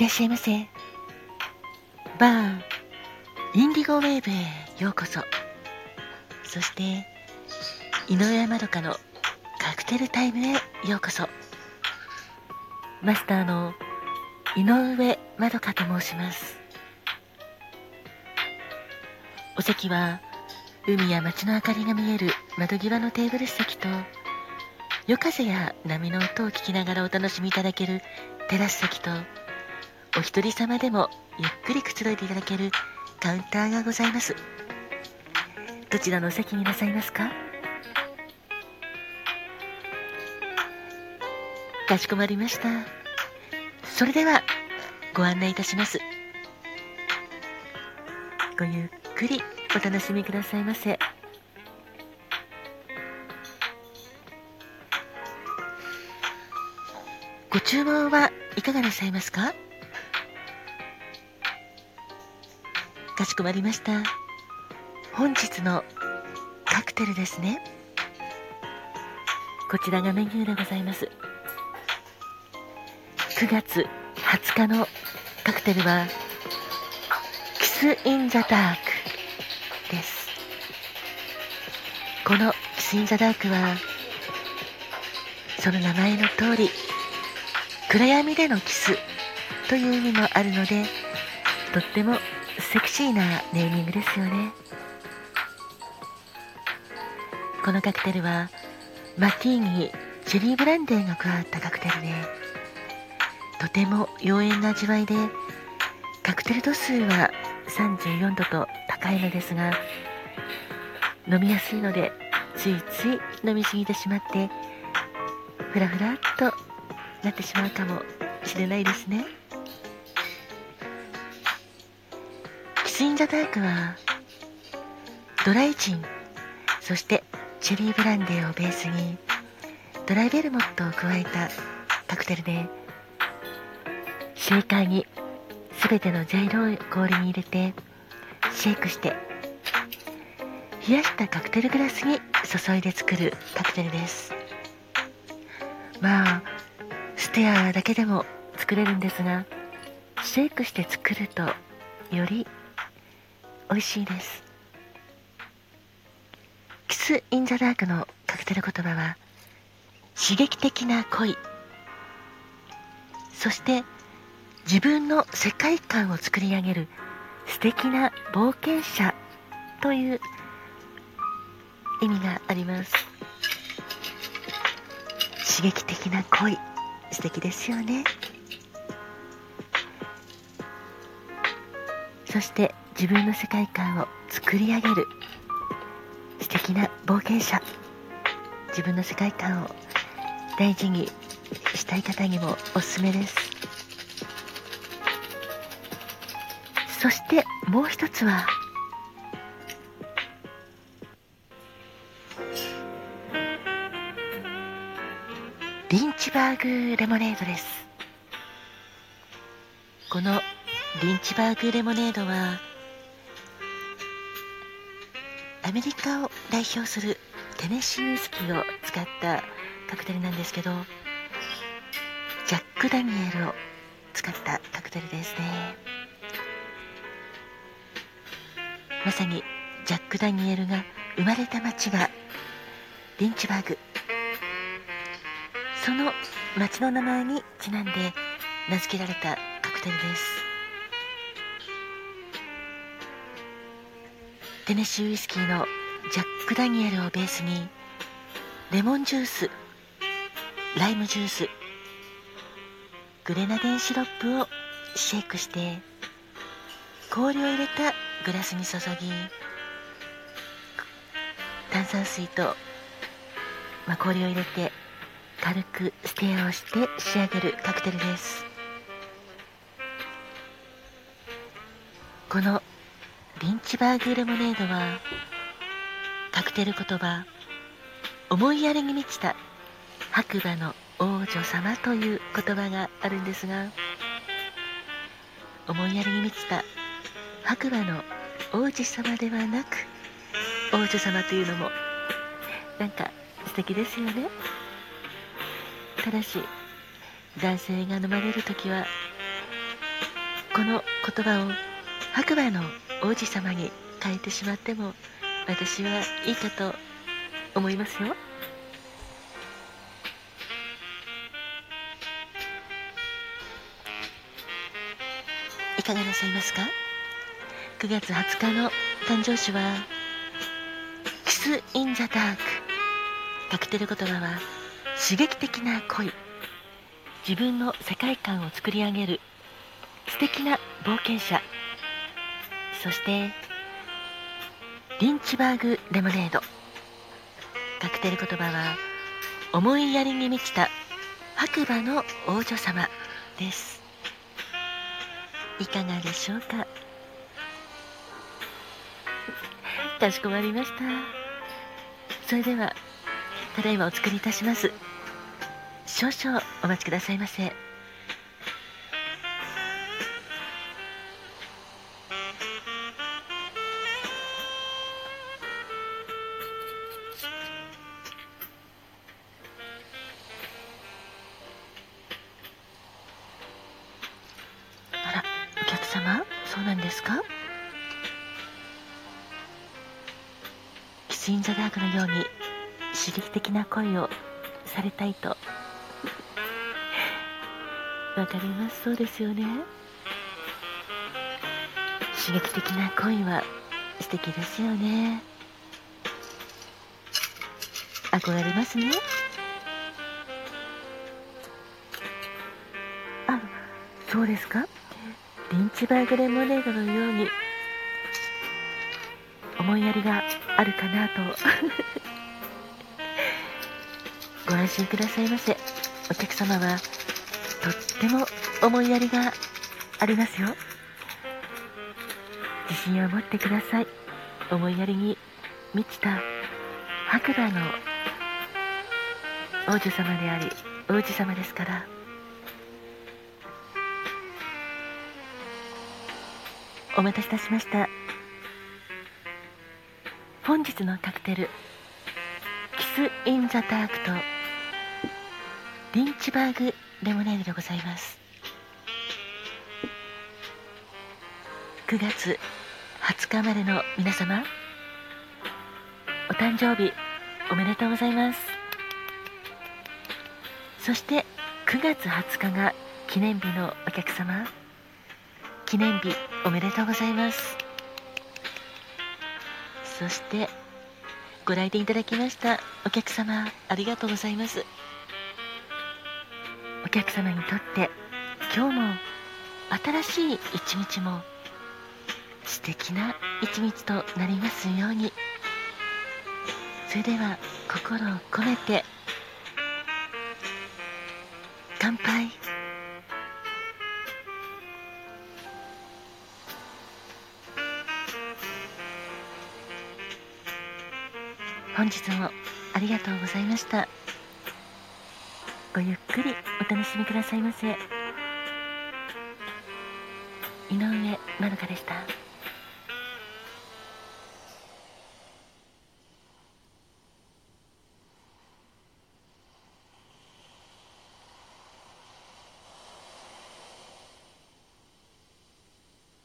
らっしゃいませ。バーインディゴウェーブへようこそ。そして井上まどかのカクテルタイムへようこそ。マスターの井上まどかと申します。お席は海や街の明かりが見える窓際のテーブル席と夜風や波の音を聞きながらお楽しみいただけるテラス席とお一人様でもゆっくりくつろいでいただけるカウンターがございます。どちらのお席になさいますか？かしこまりました。それではご案内いたします。ごゆっくりお楽しみくださいませ。ご注文はいかがなさいますか？かしこまりました。本日のカクテルですね。こちらがメニューでございます。9月20日のカクテルはキス・イン・ザ・ダークです。このキス・イン・ザ・ダークはその名前の通り暗闇でのキスという意味もあるのでとってもセクシーなネーミングですよねこのカクテルはマティーニチェリーブランデーが加わったカクテルでとても妖艶な味わいでカクテル度数は34度と高いのですが飲みやすいのでついつい飲みすぎてしまってふらふらっとなってしまうかもしれないですね。スイン・ザ・ダークはドライジンそしてチェリーブランデーをベースにドライベルモットを加えたカクテルでシェーカーに全ての材料を氷に入れてシェイクして冷やしたカクテルグラスに注いで作るカクテルです。まあステアだけでも作れるんですがシェイクして作るとより美味しいです。キス・イン・ザ・ダークのカクテル言葉は刺激的な恋。そして自分の世界観を作り上げる素敵な冒険者という意味があります。刺激的な恋。素敵ですよね。そして自分の世界観を作り上げる。素敵な冒険者。自分の世界観を大事にしたい方にもおすすめです。そしてもう一つはリンチバーグレモネードです。このリンチバーグレモネードはアメリカを代表するテネシーウイスキーを使ったカクテルなんですけどジャック・ダニエルを使ったカクテルですね。まさにジャック・ダニエルが生まれた町がリンチバーグ。その町の名前にちなんで名付けられたカクテルです。テネシーウイスキーのジャック・ダニエルをベースにレモンジュースライムジュースグレナデンシロップをシェイクして氷を入れたグラスに注ぎ炭酸水と、まあ、氷を入れて軽くステアをして仕上げるカクテルです。このリンチバーグレモネードはカクテル言葉思いやりに満ちた白馬の王女様という言葉があるんですが思いやりに満ちた白馬の王子様ではなく王女様というのもなんか素敵ですよね。ただし男性が飲まれる時はこの言葉を白馬の王子様に変えてしまっても私はいいかと思いますよ。いかがなさいますか？9月20日の誕生日はキス・イン・ザ・ダーク。カクテル言葉は刺激的な恋。自分の世界観を作り上げる。素敵な冒険者。そしてリンチバーグレモネード。カクテル言葉は思いやりに満ちた白馬の王女様です。いかがでしょうか？かしこまりました。それではただいまお作りいたします。少々お待ちくださいませ。様そうなんですか？キス・イン・ザ・ダークのように刺激的な恋をされたいと。わかりますそうですよね。刺激的な恋は素敵ですよね。憧れますね。あそうですか？リンチバーグレモネードのように思いやりがあるかなと。ご安心くださいませ。お客様はとっても思いやりがありますよ。自信を持ってください。思いやりに満ちた白馬の王女様であり王子様ですから。お待たせいたしました。本日のカクテルキス・イン・ザ・ダークとリンチバーグレモネードでございます。9月20日までの皆様お誕生日おめでとうございます。そして9月20日が記念日のお客様。記念日おめでとうございます。そしてご来店いただきましたお客様ありがとうございます。お客様にとって今日も新しい一日も素敵な一日となりますように。それでは心を込めて乾杯。本日もありがとうございました。ごゆっくりお楽しみくださいませ。井上まどかでした。